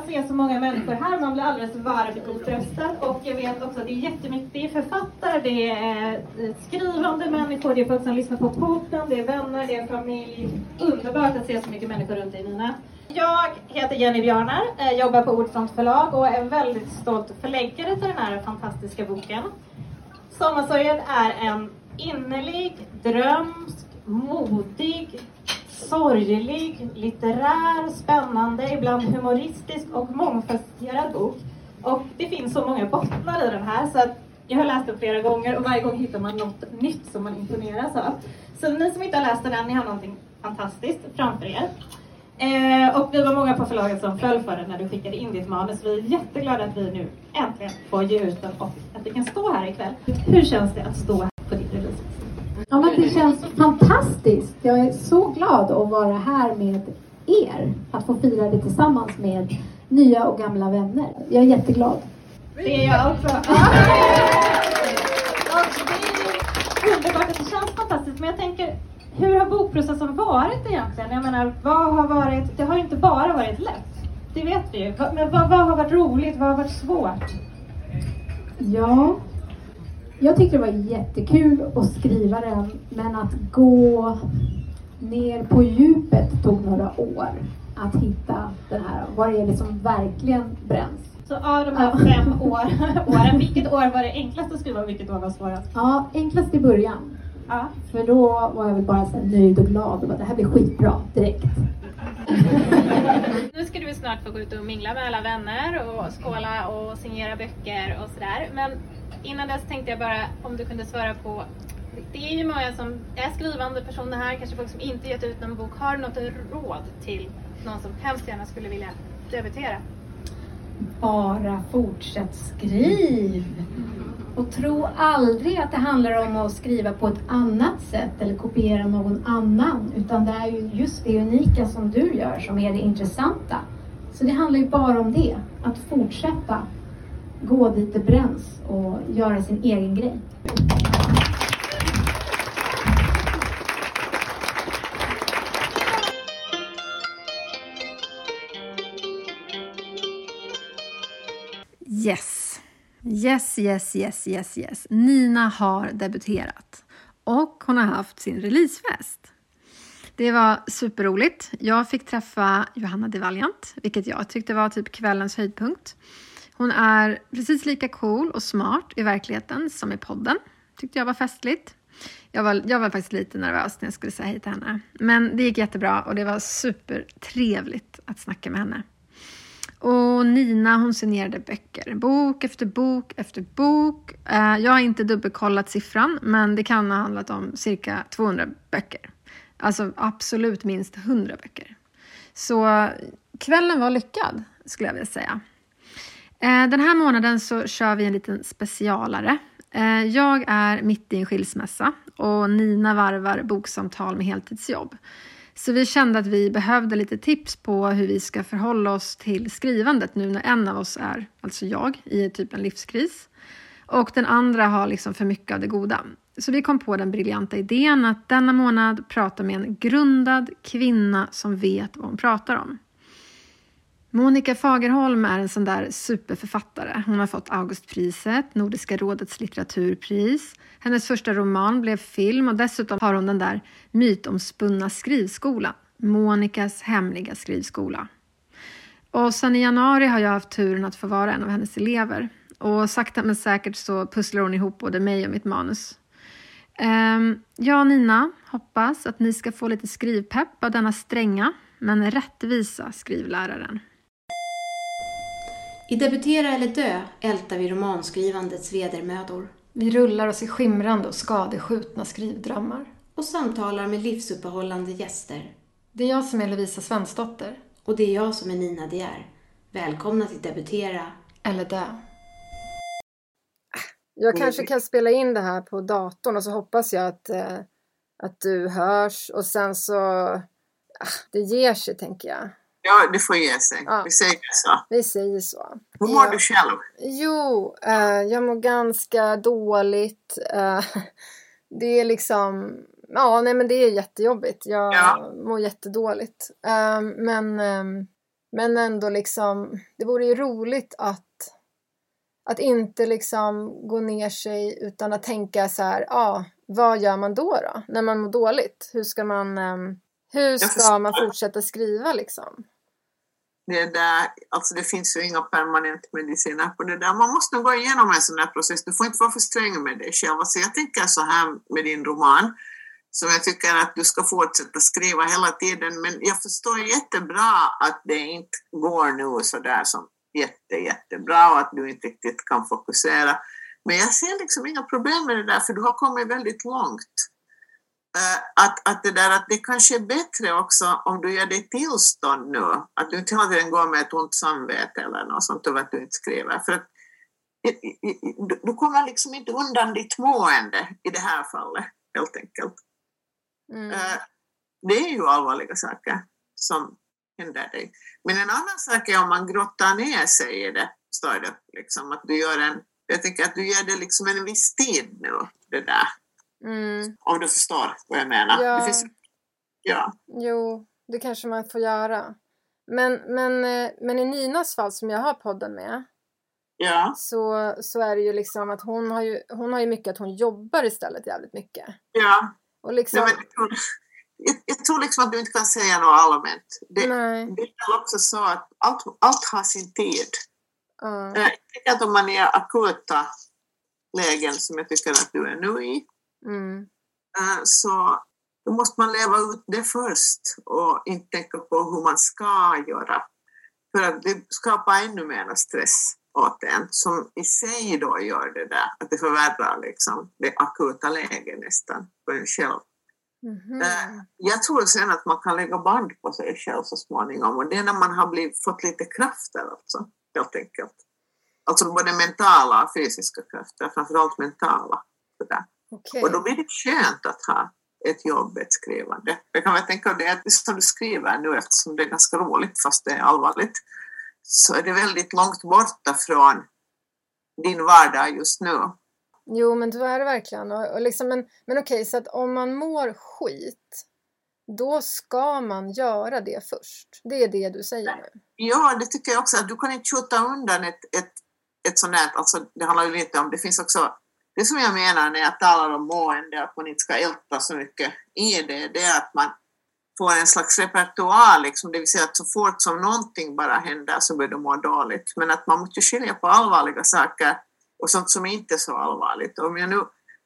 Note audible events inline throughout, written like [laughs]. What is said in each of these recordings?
att se så många människor här. Man blir alldeles varm i upptröstad. Och jag vet också att det är jättemycket, det är författare, det är eh, skrivande människor, det är folk som lyssnar på porten, det är vänner, det är familj. Underbart att se så mycket människor runt dig Nina. Jag heter Jenny Björnar, eh, jobbar på Ordfront förlag och är väldigt stolt förläggare till den här fantastiska boken. Sommarsorgen är en innerlig, drömsk, modig, sorglig, litterär, spännande, ibland humoristisk och mångfacetterad bok. Och det finns så många bottnar i den här så att jag har läst den flera gånger och varje gång hittar man något nytt som man imponeras av. Så ni som inte har läst den än, ni har någonting fantastiskt framför er. Eh, och vi var många på förlaget som föll för den när du skickade in ditt manus. Vi är jätteglada att vi nu äntligen får ge ut den och att vi kan stå här ikväll. Hur känns det att stå här? Ja, men det känns fantastiskt. Jag är så glad att vara här med er. Att få fira det tillsammans med nya och gamla vänner. Jag är jätteglad. Det är jag också. [laughs] Det är underbart att det känns fantastiskt. Men jag tänker, hur har bokprocessen varit egentligen? Jag menar, vad har varit... Det har ju inte bara varit lätt. Det vet vi ju. Men vad, vad har varit roligt? Vad har varit svårt? Ja, jag tyckte det var jättekul att skriva den, men att gå ner på djupet tog några år. Att hitta den här, vad är det som verkligen bränns? Så av de här fem [laughs] år, åren, vilket år var det enklast att skriva och vilket år var svårast? Ja, enklast i början. Ja. För då var jag väl bara så nöjd och glad och bara, det här blir skitbra direkt. [laughs] Nu ska du snart få gå ut och mingla med alla vänner och skåla och signera böcker och sådär. Men innan dess tänkte jag bara om du kunde svara på det är ju många som är skrivande personer här, kanske folk som inte gett ut någon bok. Har du något råd till någon som hemskt gärna skulle vilja debutera? Bara fortsätt skriv! Och tro aldrig att det handlar om att skriva på ett annat sätt eller kopiera någon annan. Utan det är ju just det unika som du gör som är det intressanta. Så det handlar ju bara om det. Att fortsätta gå dit det bränns och göra sin egen grej. Yes. Yes, yes, yes, yes. Nina har debuterat och hon har haft sin releasefest. Det var superroligt. Jag fick träffa Johanna de Valiant, vilket jag tyckte var typ kvällens höjdpunkt. Hon är precis lika cool och smart i verkligheten som i podden. Tyckte jag var festligt. Jag var, jag var faktiskt lite nervös när jag skulle säga hej till henne. Men det gick jättebra och det var supertrevligt att snacka med henne. Och Nina hon signerade böcker. Bok efter bok efter bok. Eh, jag har inte dubbelkollat siffran men det kan ha handlat om cirka 200 böcker. Alltså absolut minst 100 böcker. Så kvällen var lyckad skulle jag vilja säga. Eh, den här månaden så kör vi en liten specialare. Eh, jag är mitt i en skilsmässa och Nina varvar boksamtal med heltidsjobb. Så vi kände att vi behövde lite tips på hur vi ska förhålla oss till skrivandet nu när en av oss är, alltså jag, i typ en livskris. Och den andra har liksom för mycket av det goda. Så vi kom på den briljanta idén att denna månad prata med en grundad kvinna som vet vad hon pratar om. Monica Fagerholm är en sån där superförfattare. Hon har fått Augustpriset, Nordiska rådets litteraturpris. Hennes första roman blev film och dessutom har hon den där mytomspunna skrivskolan, Monikas hemliga skrivskola. Och sen i januari har jag haft turen att få vara en av hennes elever. Och sakta men säkert så pusslar hon ihop både mig och mitt manus. Ehm, jag och Nina hoppas att ni ska få lite skrivpepp av denna stränga men rättvisa skrivläraren. I Debutera eller dö ältar vi romanskrivandets vedermödor Vi rullar oss i skimrande och skadeskjutna skrivdrömmar. och samtalar med livsuppehållande gäster. Det är jag som är Lovisa Svensdotter. Och det är jag som är Nina De är. Välkomna till Debutera. Eller dö. Jag kanske kan spela in det här på datorn och så hoppas jag att, eh, att du hörs och sen så... Ah, det ger sig, tänker jag. Ja, det får ge sig. Ja. Vi säger så. Vi säger så. Hur mår Ja. du själv? Jo, eh, jag mår ganska dåligt. Eh, [laughs] det är liksom... Ja, nej men det är jättejobbigt. Jag Ja. mår jättedåligt. Eh, men... ehm, Men ändå liksom, det vore ju roligt att att inte liksom gå ner sig utan att tänka så här, ja, ah, vad gör man då då? När man mår dåligt? Hur ska man, um, hur ska man fortsätta skriva liksom? Det, där, alltså det finns ju inga permanentmediciner på det där. Man måste gå igenom en sån här process. Du får inte vara för sträng med dig själv. Alltså jag tänker så här med din roman, som jag tycker att du ska fortsätta skriva hela tiden. Men jag förstår jättebra att det inte går nu så där som jätte, jättebra och att du inte riktigt kan fokusera. Men jag ser liksom inga problem med det där för du har kommit väldigt långt. Uh, att, att det där att det kanske är bättre också om du gör det tillstånd nu, att du inte hela tiden går med ett ont samvete eller något sånt över att du inte skriver. För att du, kommer liksom inte undan ditt mående i det här fallet, helt enkelt. Mm. Uh, det är ju allvarliga saker som händer dig. Men en annan sak är om man grottar ner sig i det, står det, liksom, att du gör en, jag tänker att du ger det liksom en viss tid nu, det där. Mm. Om du förstår vad jag menar. Ja. Det finns, ja. Jo, det kanske man får göra. Men, men, eh, men i Ninas fall som jag har podden med ja. så, så är det ju liksom att hon har ju, hon har ju mycket att hon jobbar istället jävligt mycket. Ja. Och liksom, Nej, men, jag, jag, tror liksom att du inte kan säga något allmänt. Det, Nej. det är också så att allt, allt har sin tid. uh, Jag tycker att om man är i akuta lägen som jag tycker att du är nu i, mm, eh, så då måste man leva ut det först och inte tänka på hur man ska göra. För att det skapar ännu mer stress åt en som i sig då gör det där, att det förvärrar liksom det akuta läget nästan för en själv. mhm. Eh, Jag tror sen att man kan lägga band på sig själv så småningom och det är när man har blivit, fått lite krafter alltså, helt enkelt. Alltså både mentala och fysiska krafter, framförallt mentala. Sådär. Okej. Och då blir det skönt att ha ett jobb, ett skrivande. Jag kan väl tänka att det är det som du skriver nu eftersom det är ganska roligt fast det är allvarligt. Så är det väldigt långt borta från din vardag just nu. Jo, men då är det verkligen. Och, och liksom, men men okej, så att om man mår skit, då ska man göra det först. Det är det du säger nu. Ja, det tycker jag också. Att du kan inte skjuta undan ett, ett, ett sånt här, alltså det handlar ju lite om, det finns också, det som jag menar när jag talar om mående, att man inte ska älta så mycket i det, det är att man får en slags repertoar, liksom, det vill säga att så fort som någonting bara händer så börjar du må dåligt. Men att man måste skilja på allvarliga saker och sånt som inte är så allvarligt. Om jag nu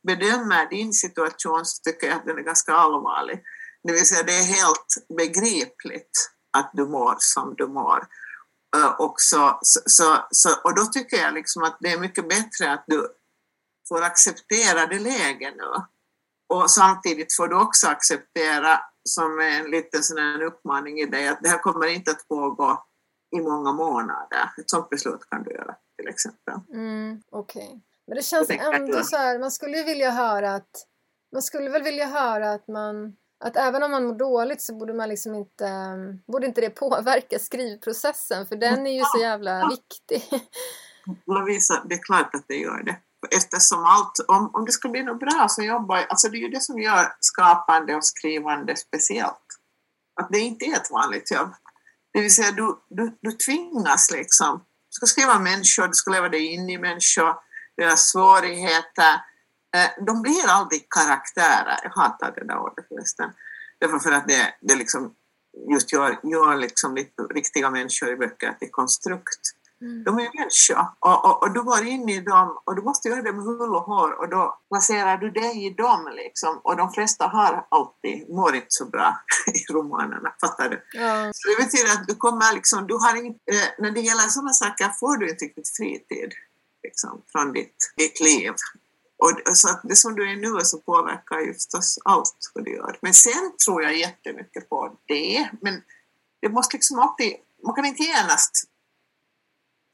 bedömer din situation så tycker jag att den är ganska allvarlig. Det vill säga det är helt begripligt att du mår som du mår. Och, så, så, så, och då tycker jag liksom att det är mycket bättre att du får acceptera det läget nu. Och samtidigt får du också acceptera, som en liten sån här uppmaning i dig, att det här kommer inte att pågå i många månader. Ett sånt beslut kan du göra till exempel. Mm, Okej. Men det känns ändå så här, man skulle ju vilja höra att man skulle väl vilja höra att man att även om man mår dåligt så borde man liksom inte borde inte det påverka skrivprocessen för den är ju så jävla viktig. Det är klart att det gör det. Eftersom allt, om, om det ska bli något bra så jobbar jag, alltså det är ju det som gör skapande och skrivande speciellt. Att det inte är ett vanligt jobb. Det vill säga du, du, du tvingas liksom. Du ska skriva människor, du ska leva dig in i människor, deras svårigheter. Eh, de blir aldrig karaktärer. Jag hatar det där ordet förresten. Därför för att det, det liksom just gör, gör liksom riktiga människor i böcker till konstrukt. De är människor och, och, och du går in i dem och du måste göra det med hull och hår och då placerar du dig i dem liksom. Och de flesta har alltid, mår inte så bra [laughs] i romanerna, fattar du? Ja. Så det betyder att du kommer liksom, du har inte, eh, när det gäller sådana saker får du inte riktigt fritid liksom, från ditt, ditt liv. Och så att det som du är nu så påverkar ju förstås allt vad du gör. Men sen tror jag jättemycket på det. Men det måste liksom alltid, man kan inte genast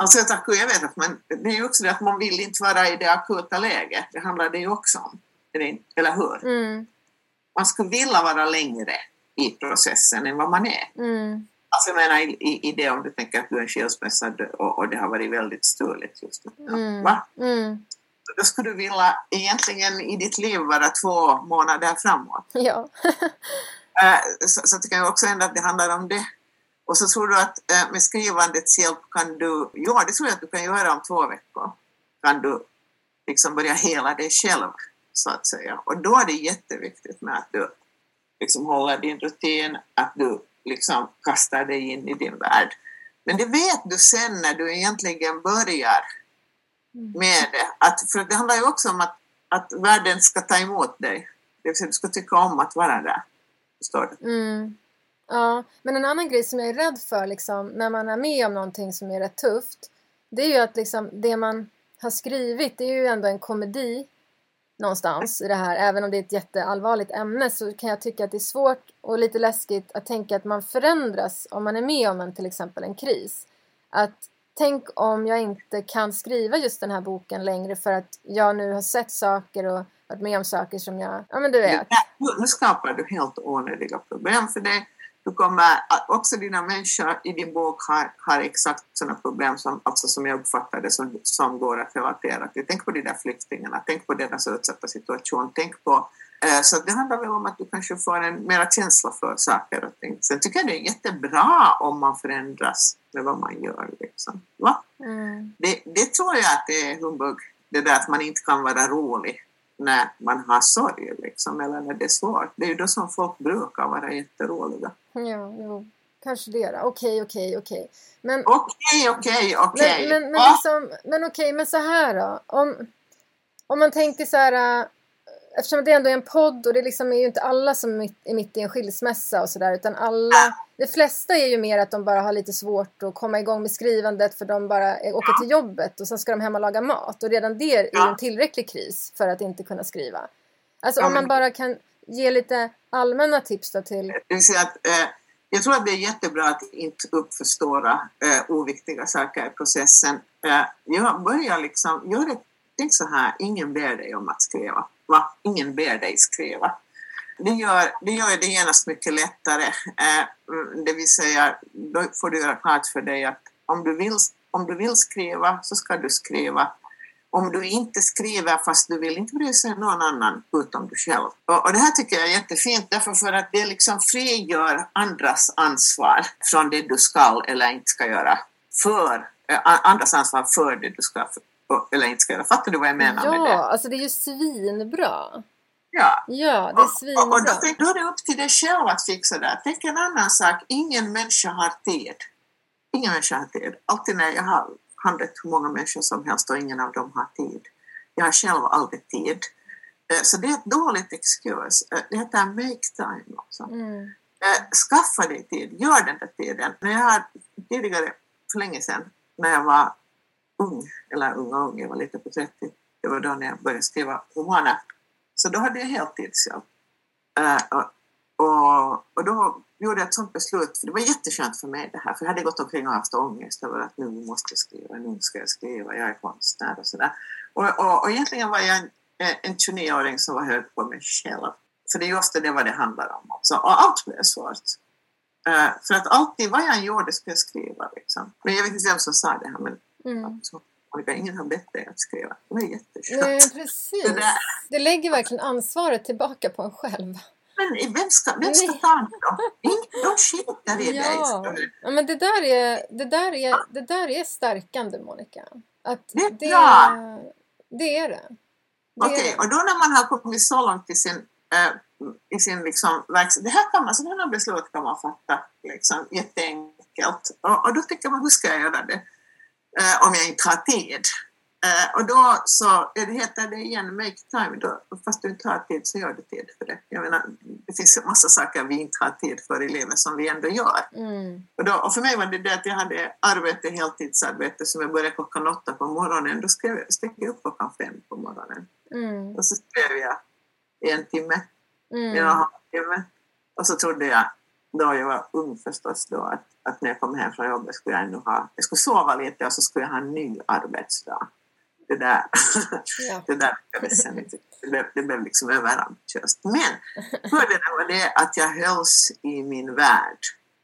Alltså jag, tackar, jag vet att man, det är ju också det att man vill inte vara i det akuta läget. Det handlar det ju också om. Det Eller hur? Mm, Man skulle vilja vara längre i processen än vad man är. mm, Alltså jag menar i, i, i det om du tänker att du är skilsmässa och, och det har varit väldigt stuligt just nu. Mm. Va? mm. Då skulle du vilja egentligen i ditt liv vara två månader framåt. Ja. [laughs] Eh, så, så tycker jag också ändå att det handlar om det. Och så tror du att eh, med skrivandets hjälp kan du, ja det tror jag att du kan göra om två veckor, kan du liksom börja hela dig själv så att säga. Och då är det jätteviktigt med att du liksom håller din rutin, att du liksom kastar dig in i din värld. Men det vet du sen när du egentligen börjar med det. Att, för det handlar ju också om att, att världen ska ta emot dig. Det vill säga du ska tycka om att vara där. Förstår du? Mm. Ja, men en annan grej som jag är rädd för liksom, när man är med om någonting som är rätt tufft, det är ju att liksom, det man har skrivit, det är ju ändå en komedi någonstans i det här. Även om det är ett jätteallvarligt ämne så kan jag tycka att det är svårt och lite läskigt att tänka att man förändras om man är med om en, till exempel en kris. Att tänk om jag inte kan skriva just den här boken längre för att jag nu har sett saker och varit med om saker som jag, ja men du vet. Nu skapar du helt onödiga problem för dig. Du kommer, också dina människor i din bok har, har exakt sådana problem som, alltså som jag uppfattar det som, som går att relatera till. Tänk på de där flyktingarna, tänk på deras utsatta situation, tänk på eh, så det handlar väl om att du kanske får en mera känsla för saker och ting. Sen tycker jag det är jättebra om man förändras med vad man gör. Liksom. Va? Mm. Det, det tror jag att det är humbug, det där att man inte kan vara rolig när man har sorg liksom, eller när det är svårt. Det är ju då som folk brukar vara jätteroliga. Ja, jo. Kanske det då. Okej, okej, okej. Men, Okej, okej, okej. men, men, men, Va? liksom, men okej, men så här då. Om, om man tänker så här... Eftersom det ändå är en podd och det liksom är ju inte alla som är mitt, i en skilsmässa och sådär utan alla, de flesta är ju mer att de bara har lite svårt att komma igång med skrivandet för de bara åker till jobbet och sen ska de hem och laga mat och redan det är ju en tillräcklig kris för att inte kunna skriva. Alltså om man bara kan ge lite allmänna tips då till... Eh, jag tror att det är jättebra att inte uppförstora eh, oviktiga saker i processen. Eh, jag börjar liksom, gör det, tänk så här, ingen ber dig om att skriva. Va? Ingen ber dig skriva. Det gör, det gör det genast mycket lättare. Eh, mm, det vill säga, då får du göra klart för dig att om du vill, om du vill skriva så ska du skriva om du inte skriver fast du vill inte bry sig någon annan utom du själv. Och, och det här tycker jag är jättefint därför för att det liksom frigör andras ansvar från det du ska eller inte ska göra för eh, andras ansvar för det du ska eller inte ska göra. Fattar du vad jag menar med det? Ja, alltså det är ju svinbra. Ja. Ja, det är Och, och svinbra. då, då är det upp till dig själv att fixa det. Tänk en annan sak, ingen människa har tid. Ingen människa har tid. Alltid när jag har handlat hur många människor som helst och ingen av dem har tid. Jag har själv aldrig tid. Eh, Så det är ett dåligt excuse. Eh, Det heter make time också. Mm. Eh, Skaffa dig tid, gör den där tiden. När jag har tidigare, för länge sedan, när jag var ung, eller unga ung, jag var lite på 30, det var då när jag började skriva romaner. Så då hade jag heltidsjobb. Uh, eh, och, och, och då gjorde jag ett sånt beslut, för det var jätteskönt för mig det här, för jag hade gått omkring och haft ångest över att nu måste jag skriva, nu ska jag skriva, jag är konstnär och sådär. Och, och, och egentligen var jag en, eh, en 29-åring som var hög på mig själv. För det är ju ofta det vad det handlar om också. Och allt blev svårt. Uh, för att alltid, vad jag än gjorde skulle jag skriva. Liksom. Men jag vet inte vem som sa det här, men Mm. Monica, ingen har bett dig att skriva. Det var jätteskönt. Nej, precis. Det där. Det lägger verkligen ansvaret tillbaka på en själv. Men vem ska, vem ska ta hand om? De skiter i Ja. dig. ja, men det där är, det där är, det där är stärkande, Monica. Att Det är det, bra. det är det. det är Okej, det. och då när man har kommit så långt i sin, äh, i sin liksom, verksamhet, det här kan man, sådana beslut kan man fatta liksom, jätteenkelt. Och, och då tycker man, hur ska jag göra det eh, om jag inte har tid? Eh, och då så är det heter det igen, make time, då, fast du inte har tid så gör du tid för det. Jag menar, det finns en massa saker vi inte har tid för i livet som vi ändå gör. Mm. Och, då, och för mig var det det att jag hade arbete, heltidsarbete som jag började klockan åtta på morgonen. Då skrev jag, steg jag upp klockan fem på morgonen. Mm. Och så skrev jag en timme, en och en Mm. halv timme. Och så trodde jag, då jag var ung förstås, då, att, att när jag kom hem från jobbet skulle jag ännu ha, jag skulle sova lite och så skulle jag ha en ny arbetsdag. Det där, Ja. [laughs] det där inte. Det blev, det blev liksom överambitiöst. Men fördelen var det att jag hölls i min värld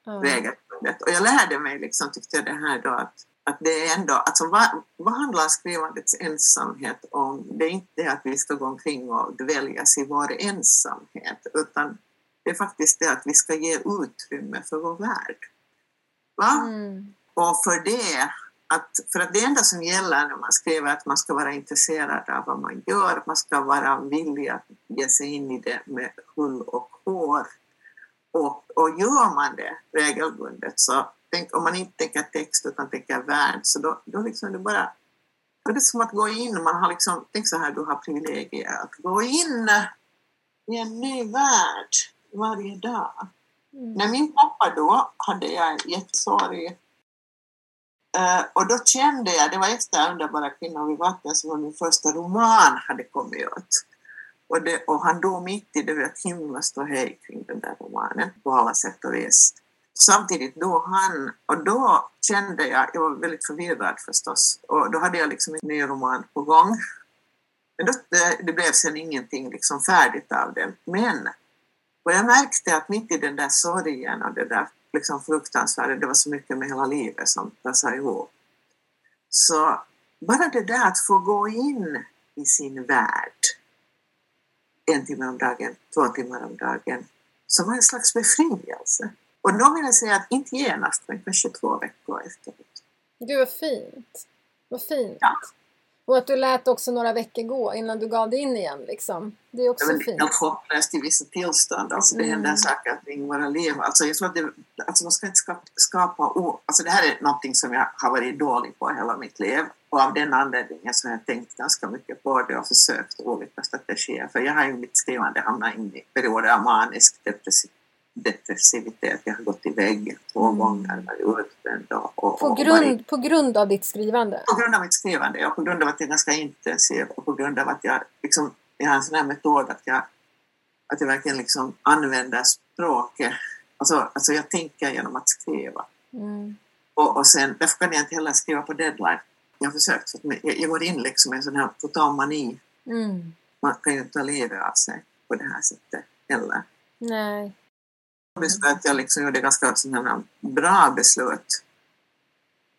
Ja. regelbundet. Och jag lärde mig, liksom, tyckte jag det här då, att, att det är ändå, alltså vad, vad handlar skrivandets ensamhet om? Det är inte det att vi ska gå omkring och dväljas i vår ensamhet, utan det är faktiskt det att vi ska ge utrymme för vår värld. Va? Mm. Och för det, att, för att det enda som gäller när man skriver att man ska vara intresserad av vad man gör, man ska vara villig att ge sig in i det med hull och hår. Och, och gör man det regelbundet så tänk, om man inte tänker text utan tänker värld så då, då liksom det bara då är det som att gå in, man har liksom, tänk så här, du har privilegier, att gå in i en ny värld varje dag. Mm. När min pappa då hade jag en jättesorg Eh, och då kände jag, det var efter Underbara kvinnor vid vatten som var min första roman hade kommit ut. Och, det, och han dog mitt i det, ett himla ståhej kring den där romanen på alla sätt och vis. Samtidigt dog han och då kände jag, jag var väldigt förvirrad förstås, och då hade jag liksom en ny roman på gång. Men då, det, det blev sen ingenting liksom färdigt av den. Men och jag märkte att mitt i den där sorgen och det där liksom fruktansvärda, det var så mycket med hela livet som passade ihop. Så bara det där att få gå in i sin värld en timme om dagen, två timmar om dagen, som var en slags befrielse. Och då vill jag säga att inte genast, men kanske två veckor efteråt. Gud vad fint. Vad fint. Ja. Och att du lät också några veckor gå innan du gav dig in igen liksom. Det är också Ja, men fint. helt hopplöst i vissa tillstånd. Alltså det Mm. händer saker kring våra liv. Alltså jag tror att det, alltså man ska inte skapa, skapa o, alltså det här är någonting som jag har varit dålig på hela mitt liv. Och av den anledningen så har jag tänkt ganska mycket på det och försökt olika strategier. För jag har ju i mitt skrivande hamnat in i perioder av manisk depressi- depressivitet. Jag har gått i väggen två Mm. gånger, varit utbränd och, och, På grund, på grund av ditt skrivande? på grund av mitt skrivande och på grund av att jag är ganska intensiv och på grund av att jag, liksom, jag har en sån här metod att jag, att jag verkligen liksom använder språket. Alltså, alltså jag tänker genom att skriva. Mm. Och, och sen, därför kan jag inte heller skriva på deadline. Jag har försökt, att jag, jag går in liksom i en sån här total mani. Mm. Man kan ju inte ta livet av sig på det här sättet heller. Nej. Att jag liksom gjorde ganska sådana bra beslut.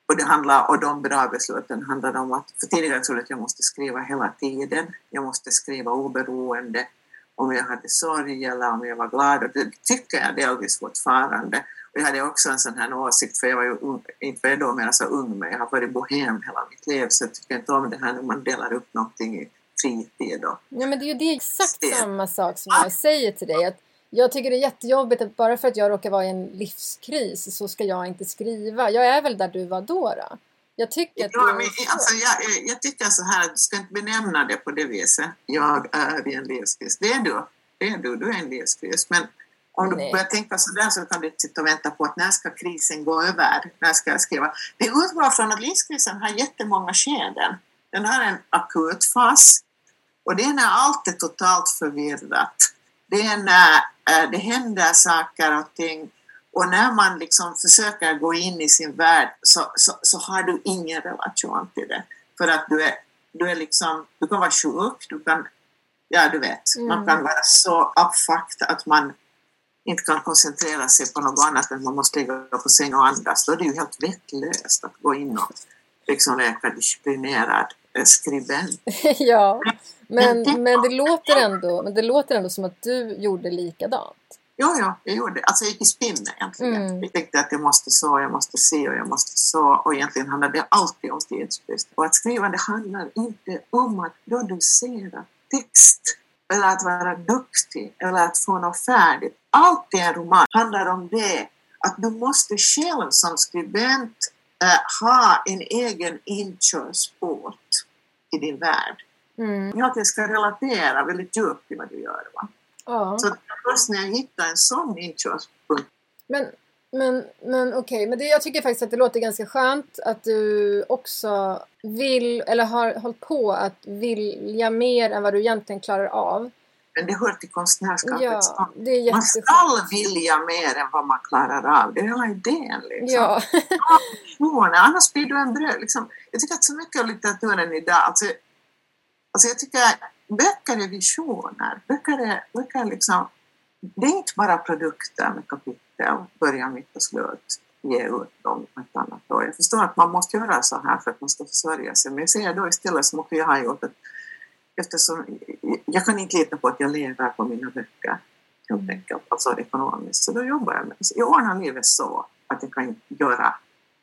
Och, det handlar, och de bra besluten handlade om att, för tidigare trodde jag att jag måste skriva hela tiden. Jag måste skriva oberoende om jag hade sorg eller om jag var glad. Och det tycker jag delvis fortfarande. Och jag hade också en sån här åsikt, för jag var ju ung, inte var jag då mer så ung, men jag har varit bohem hela mitt liv, så jag tycker inte om det här när man delar upp någonting i fritid. Och, Ja, men det är ju det exakt samma sak som jag säger till dig. Att jag tycker det är jättejobbigt att bara för att jag råkar vara i en livskris så ska jag inte skriva. Jag är väl där du var då. då. Jag tycker att Ja, du... men, alltså, jag, jag tycker så här du ska inte benämna det på det viset. Jag är i en livskris. Det är du. Det är du. Du är i en livskris. Men om du Nej. börjar tänka så där så kan du sitta och vänta på att när ska krisen gå över? När ska jag skriva? Det utgår från att livskrisen har jättemånga skeden. Den har en akut fas och det är när allt är totalt förvirrat. Det är när eh, det händer saker och ting och när man liksom försöker gå in i sin värld så, så, så har du ingen relation till det. För att du är, du är liksom, du kan vara sjuk, du kan, ja du vet, man Mm. kan vara så uppfucked att man inte kan koncentrera sig på något annat än man måste ligga på säng och andas. Då är det ju helt vettlöst att gå in och liksom leka disciplinerad skribent. [laughs] ja, men, Men- det låter ändå, men det låter ändå som att du gjorde likadant. Ja, ja, jag gjorde. Alltså jag gick i spinn egentligen. Mm. Jag tänkte att jag måste så, jag måste se och jag måste så. Och egentligen handlar det alltid om tidsbrist. Och att skriva det handlar inte om att producera text eller att vara duktig eller att få något färdigt. Allt i en roman handlar om det att du måste själv som skribent eh, ha en egen inkörsport i din värld. Mm. Att jag ska relatera väldigt djupt till vad du gör. Va? Ja. Så först när jag hittar en sån inkörspunkt Men, men, men okej, men det, jag tycker faktiskt att det låter ganska skönt att du också vill, eller har hållit på att vilja mer än vad du egentligen klarar av. Men det hör till konstnärskapets Ja, Man jätteskönt. ska vilja mer än vad man klarar av. Det är hela idén. Liksom. Ja, [laughs] annars blir du en bröd. Liksom. Jag tycker att så mycket av litteraturen idag, alltså, alltså jag tycker böcker är visioner. Böcker är, böcker är liksom, det är inte bara produkter med kapitel, början, mitt och slut, ge ut dem ett annat år. Jag förstår att man måste göra så här för att man ska försörja sig, men jag säger då istället som också jag har gjort att eftersom jag kan inte lita på att jag lever på mina böcker helt enkelt, alltså ekonomiskt. Så då jobbar jag med Jag ordnar livet så att jag kan göra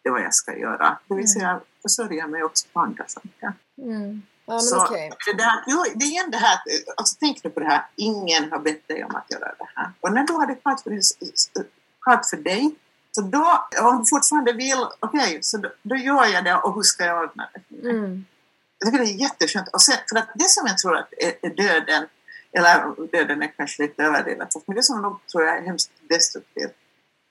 det vad jag ska göra. Det vill säga försörja mig också på andra saker. Mm. Ja, Så okej. det, där, det är igen det här, alltså tänk nu på det här, ingen har bett dig om att göra det här. Och när du har det klart för, dig- klart för dig, så då, om du fortfarande vill, okej, så då, då gör jag det och hur ska jag ordna det? Mm. Det är jätteskönt. Och sen, för att det som jag tror att är, döden, eller döden är kanske lite överdrivet, men det som nog tror jag är hemskt destruktivt,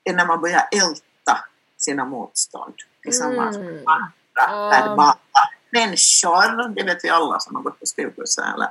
är när man börjar älta sina motstånd tillsammans med Mm. andra Ja. verbala människor, det vet vi alla som har gått på skrivkurser. Eller.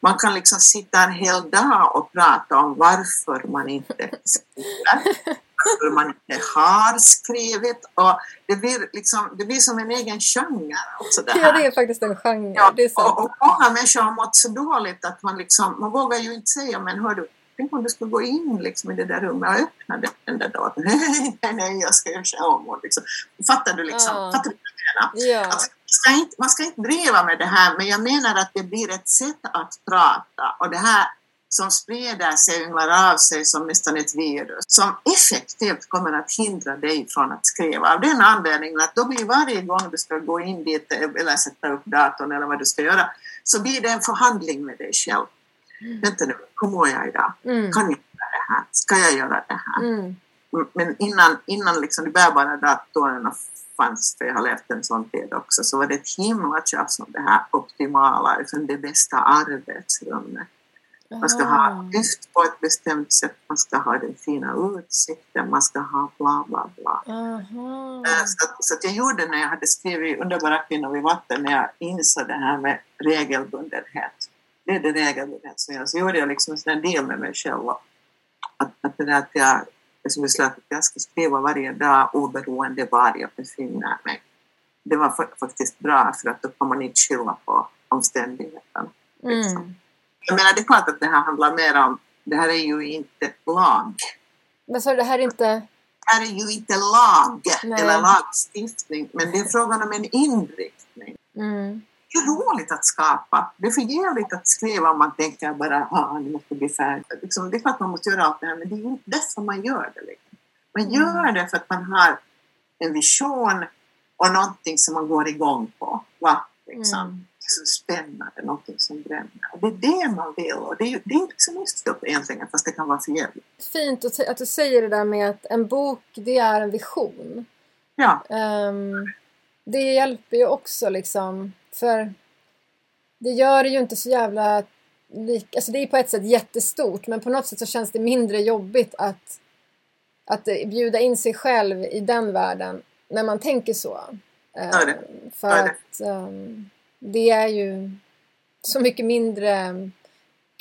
Man kan liksom sitta en hel dag och prata om varför man inte skriver, [laughs] varför man inte har skrivit och det blir, liksom, det blir som en egen genre också det här. Ja, det är faktiskt en genre. Ja, det är sant. och, och många människor har mått så dåligt att man liksom, man vågar ju inte säga men hör du, tänk om du skulle gå in liksom i det där rummet och öppna den där dörren. Nej, [laughs] nej, nej, jag ska göra självmord. Liksom. Fattar du liksom? Ja. Fattar du vad jag menar? Ja. Alltså, man, ska inte, man ska inte driva med det här, men jag menar att det blir ett sätt att prata och det här som sprider sig, ynglar av sig som nästan ett virus, som effektivt kommer att hindra dig från att skriva. Av den anledningen att då blir varje gång du ska gå in dit eller sätta upp datorn eller vad du ska göra, så blir det en förhandling med dig själv. Vänta nu, hur mår jag idag? Mm. Kan jag göra det här? Ska jag göra det här? Mm. Men innan, innan liksom de bärbara datorerna fanns, för jag har levt en sån tid också, så var det ett himla tjafs om det här optimala, liksom det bästa arbetsrummet. Man ska ha lyft på ett bestämt sätt, man ska ha den fina utsikten, man ska ha bla bla bla. Aha. Eh, Så, att, så att jag gjorde när jag hade skrivit Underbara kvinnor vid vatten, när jag insåg det här med regelbundenhet. Det är det regelbundenhet som jag så gjorde jag liksom en sån deal med mig själv. Att, att det där att jag, jag beslöt att jag ska skriva varje dag oberoende var jag befinner mig. Det var fa- faktiskt bra för att då kan man inte skylla på omständigheterna. Liksom. Mm. Jag menar, det är klart att det här handlar mer om, det här är ju inte lag. Men så det här är inte... Det här är ju inte lag Nej. eller lagstiftning, men det är frågan om en inriktning. Mm. Det är roligt att skapa. Det är för jävligt att skriva om man tänker bara ah, nu måste bli färdig. Liksom, det är klart man måste göra allt det här, men det är ju inte därför man gör det. Liksom. Man gör det för att man har en vision och någonting som man går igång på. Va? Liksom. Mm. Som spännande, någonting som bränner. Och det är det man vill och det är, det är så nytt egentligen, fast det kan vara för jävligt. Fint att, du säger det där med att en bok, det är en vision. Ja, Ehm, det hjälper ju också liksom. För det gör det ju inte så jävla... Lik, alltså det är på ett sätt jättestort men på något sätt så känns det mindre jobbigt att, att bjuda in sig själv i den världen när man tänker så. Det. För att ehm, det är ju så mycket mindre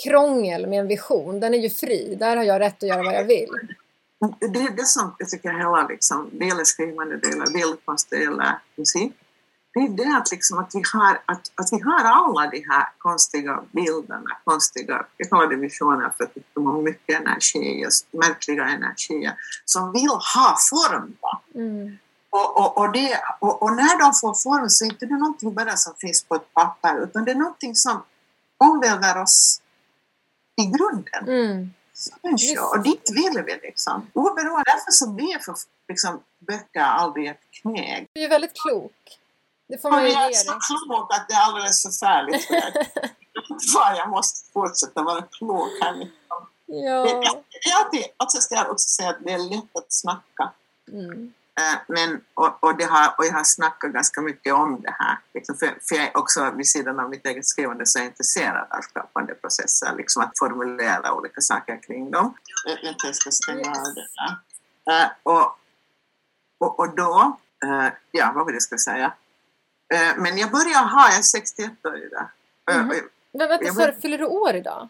krångel med en vision. Den är ju fri. Där har jag rätt att göra vad jag vill. det är det som jag tycker hela liksom, gäller skrivande, gäller bildkonst, gäller musik. Det är det att, liksom, att, vi har, att, att vi har alla de här konstiga bilderna, konstiga, jag kallar det visioner för att de har mycket energi, märkliga energier, som vill ha form. Mm. Och, och, och, det, och, när de får form så är inte det någonting bara som finns på ett papper, utan det är någonting som omvälver oss i grunden Mm. människor. Och dit vill vi liksom. Oberoende. Därför så blir för, liksom, böcker aldrig ett knäg. Du är väldigt klok. Det får man ju jag är ge så dig. klok att det är alldeles förfärligt. för jag- jag måste fortsätta vara klok här. Det, Ja. det är alltid, alltså ska jag också säga att det är lätt att snacka. Mm. Eh, Men, och, och, det har, och jag har snackat ganska mycket om det här. Liksom för, för jag är också vid sidan av mitt eget skrivande så är jag intresserad av skapande processer. Liksom att formulera olika saker kring dem. Vänta, jag ska stänga av det där. Eh, och, och, och då, eh, ja vad var det jag skulle säga? Eh, men jag börjar ha, jag är 61 år idag. Mhm. och- Men vänta, Jag fyller du år idag?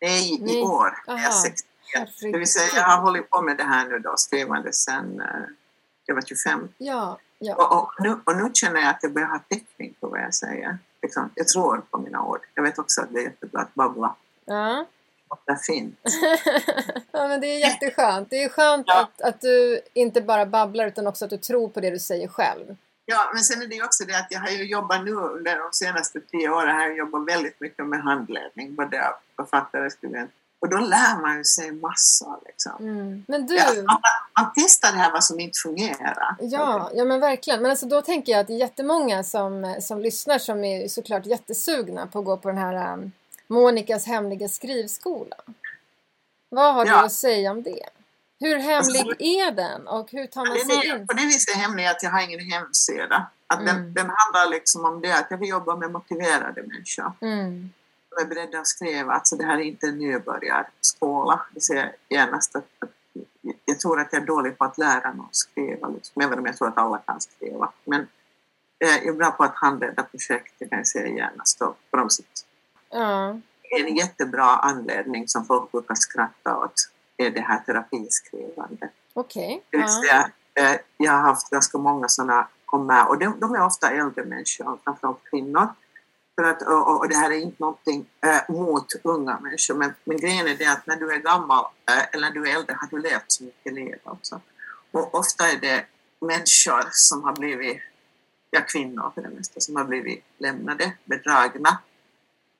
Nej, i Nej. år är jag Aha. 61. Det vill säga jag har hållit på med det här nu då, skrivande sedan jag var 25. Ja, ja. Och, och, nu, och nu känner jag att jag börjar ha täckning på vad jag säger. Liksom, jag tror på mina ord. Jag vet också att det är jättebra att babbla. ja. Det är fint. [laughs] ja men det är jätteskönt. Det är skönt Ja. att, att du inte bara babblar utan också att du tror på det du säger själv. Ja, men sen är det ju också det att jag har ju jobbat nu under de senaste tio åren har jag jobbat väldigt mycket med handledning, både av författare, skribent, Och då lär man ju sig massor. Liksom. Mm. Men du, Ja, man, man testar det här vad som inte fungerar. ja, ja men verkligen. Men alltså då tänker jag att det är jättemånga som, som lyssnar som är såklart jättesugna på att gå på den här um, Monikas hemliga skrivskola. Vad har du Ja. att säga om det? Hur hemlig Alltså, är den och hur tar man Den sig är, in? på det viset är hemlig att jag har ingen hemsida. Att den, Mm. den handlar liksom om det att jag vill jobba med motiverade människor. Mm. Jag är beredd att skriva. Alltså det här är inte en nybörjarskola. Det ser jag genast att, att jag tror att jag är dålig på att lära någon skriva. Liksom. Även om jag tror att alla kan skriva. Men eh, jag är bra på att handleda projekt. Det kan jag säga genast. Och på något sätt. En jättebra anledning som folk brukar skratta åt är det här terapiskrivande. Okej. Det vill Ja. säga, eh, jag har haft ganska många sådana komma och de, de är ofta äldre människor, framförallt kvinnor. För att, och, och det här är inte någonting eh, mot unga människor, men, men grejen är det att när du är gammal eh, eller när du är äldre har du levt så mycket liv också. Och ofta är det människor som har blivit, ja kvinnor för det mesta, som har blivit lämnade, bedragna,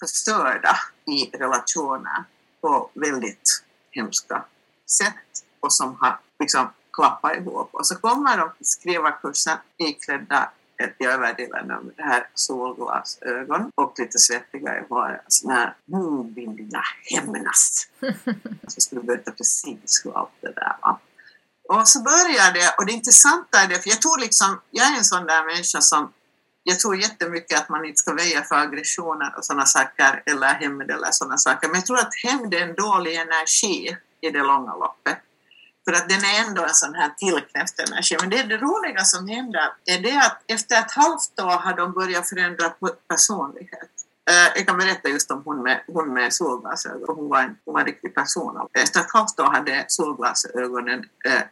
förstörda i relationer på väldigt hemska sätt och som har liksom klappat ihop. Och så kommer de till skrivarkursen iklädda i överdelen med det här solglasögon och lite svettiga i håret. Sån här, nu [laughs] vill jag hämnas. Så skulle berätta precis hur allt det där var. Och så börjar det, och det intressanta är det, för jag tror liksom, jag är en sån där människa som jag tror jättemycket att man inte ska väja för aggressioner och sådana saker, eller hämnd eller sådana saker. Men jag tror att hämnd är en dålig energi i det långa loppet. För att den är ändå en sån här tillknäppt energi. Men det, det roliga som händer är det att efter ett halvt år har de börjat förändra personlighet. Eh, jag kan berätta just om hon med, hon med solglasögon. Hon var, en, hon var en riktig person. Efter ett halvt år hade solglasögonen eh,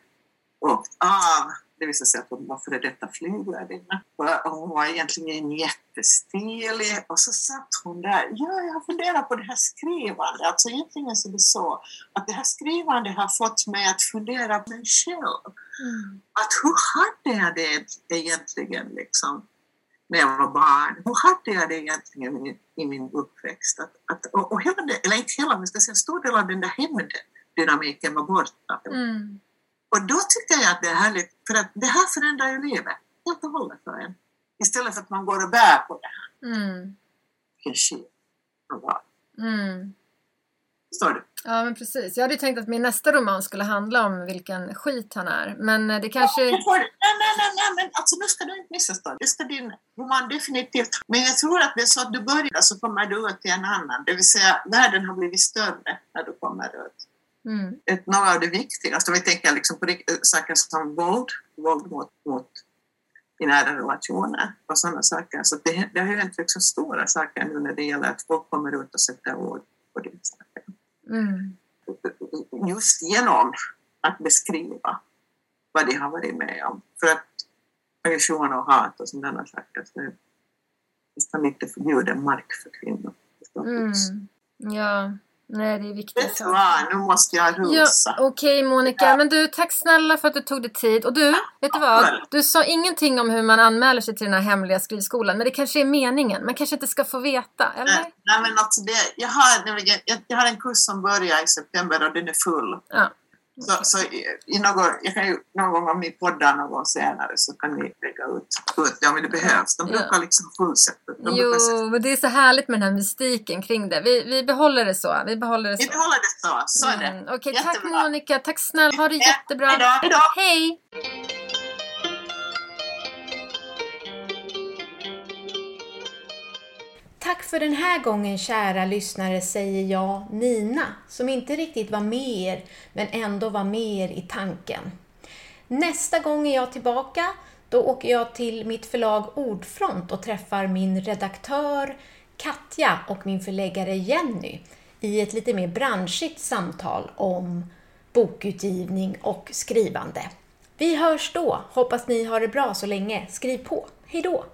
åkt av. Det visade sig att hon var före detta flygvärdinna. Hon var egentligen jättestilig. Och så satt hon där. Ja, jag har funderat på det här skrivandet. Alltså egentligen så är det så att det här skrivandet har fått mig att fundera på mig själv. Mm. Att hur hade jag det egentligen liksom när jag var barn? Hur hade jag det egentligen i, i min uppväxt? Att, att, och, och hela det, eller inte hela, men ska säga en stor del av den där hämnddynamiken var borta. Mm. Och då tycker jag att det är härligt, för att det här förändrar ju livet helt och hållet för en. Istället för att man går och bär på det här. Mm. Vilken var. Mm. Förstår du? Ja, men precis. Jag hade tänkt att min nästa roman skulle handla om vilken skit han är. Men eh, det kanske... Jag får, nej, nej, nej, nej, men alltså nu ska du inte missförstå. Det ska din roman definitivt. Men jag tror att det är så att du börjar så kommer du ut till en annan. Det vill säga världen har blivit större när du kommer ut. Mm. Ett, några av det viktigaste, om vi tänker liksom på rikt- saker som våld, våld mot, mot i nära relationer och sådana saker. Så det, det har hänt liksom stora saker nu när det gäller att folk kommer ut och sätter ord på det. Mm. Just genom att beskriva vad de har varit med om. För att aggression och hat och sådana saker så är nästan lite förbjuden mark för kvinnor. Mm. Ja, nej det är viktigt. Vet du vad, nu måste jag Ja, rusa. Okej Monica, men du tack snälla för att du tog dig tid. Och du, vet du vad? Du sa ingenting om hur man anmäler sig till den här hemliga skrivskolan. Men det kanske är meningen. Man kanske inte ska få veta, eller? Nej, nej, men alltså det, jag, har, jag, jag har en kurs som börjar i september och den är full. Ja. Så, så i, i någon, jag kan ju, någon gång om ni poddar någon gång senare så kan ni lägga ut, ut det om det behövs. De brukar liksom fullsätta. De brukar Jo, men det är så härligt med den här mystiken kring det. Vi, vi behåller det så. Vi behåller det Vi så. behåller det så. Så är det. Mm, Okej, tack Jättebra. Monica. Tack snälla. Ha det jättebra. hejdå, hejdå. Hej! Tack för den här gången kära lyssnare säger jag Nina som inte riktigt var med er men ändå var med er i tanken. Nästa gång är jag tillbaka. Då åker jag till mitt förlag Ordfront och träffar min redaktör Katja och min förläggare Jenny i ett lite mer branschigt samtal om bokutgivning och skrivande. Vi hörs då. Hoppas ni har det bra så länge. Skriv på. hejdå!